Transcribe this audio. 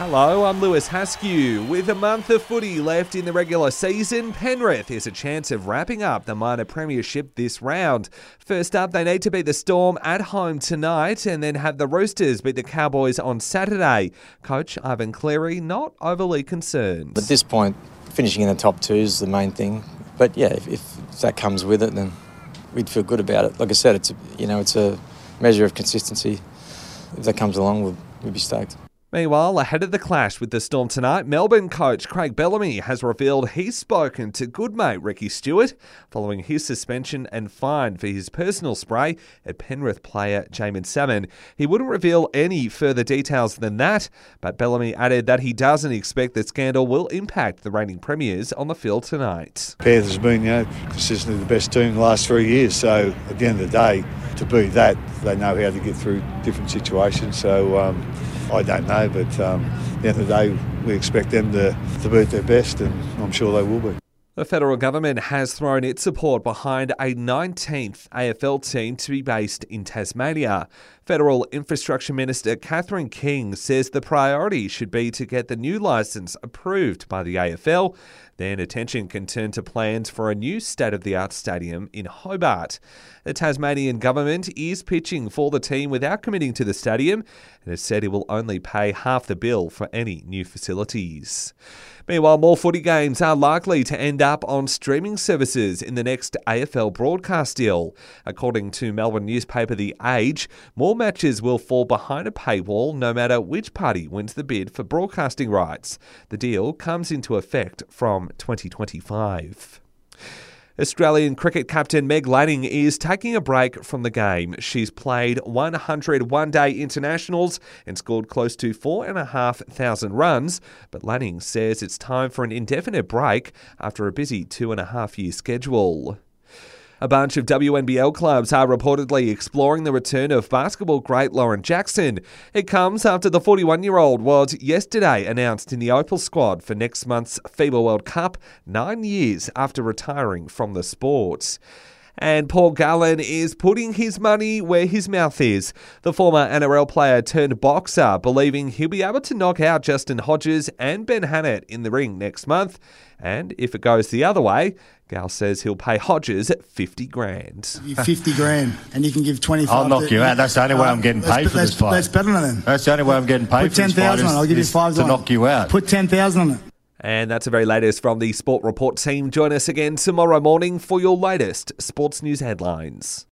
Hello, I'm Lewis Haskew. With a month of footy left in the regular season, Penrith has a chance of wrapping up the minor premiership this round. First up, they need to beat the Storm at home tonight and then have the Roosters beat the Cowboys on Saturday. Coach Ivan Cleary not overly concerned. At this point, finishing in the top two is the main thing. But yeah, if, if that comes with it, then we'd feel good about it. Like I said, it's a, you know it's a measure of consistency. If that comes along, we'll, we'll be stoked. Meanwhile, ahead of the clash with the Storm tonight, Melbourne coach Craig Bellamy has revealed he's spoken to good mate Ricky Stuart following his suspension and fine for his personal spray at Penrith player Jaeman Salmon. He wouldn't reveal any further details than that, but Bellamy added that he doesn't expect the scandal will impact the reigning premiers on the field tonight. Penrith has been, you know, consistently the best team the last three years, so at the end of the day, to be that, they know how to get through different situations. So um, I don't know, but um, at the end of the day, we expect them to, to be at their best, and I'm sure they will be. The federal government has thrown its support behind a 19th AFL team to be based in Tasmania. Federal Infrastructure Minister Catherine King says the priority should be to get the new licence approved by the AFL. Then attention can turn to plans for a new state of the art stadium in Hobart. The Tasmanian government is pitching for the team without committing to the stadium and has said it will only pay half the bill for any new facilities. Meanwhile, more footy games are likely to end up on streaming services in the next AFL broadcast deal. According to Melbourne newspaper The Age, more matches will fall behind a paywall no matter which party wins the bid for broadcasting rights. The deal comes into effect from 2025. Australian cricket captain Meg Lanning is taking a break from the game. She's played 100 one day internationals and scored close to 4,500 runs, but Lanning says it's time for an indefinite break after a busy two and a half year schedule. A bunch of WNBL clubs are reportedly exploring the return of basketball great Lauren Jackson. It comes after the 41 year old was yesterday announced in the Opal squad for next month's FIBA World Cup, nine years after retiring from the sport. And Paul Gallen is putting his money where his mouth is. The former NRL player turned boxer, believing he'll be able to knock out Justin Hodges and Ben Hannant in the ring next month. And if it goes the other way, Gal says he'll pay Hodges 50 grand. 50 grand, and you can give 25. I'll knock you out. That's the only way I'm getting paid for this fight. That's better than it. That's the only way I'm getting paid Put 10,000 on it. I'll give you five to knock you out. Put 10,000 on it. And that's the very latest from the Sport Report team. Join us again tomorrow morning for your latest sports news headlines.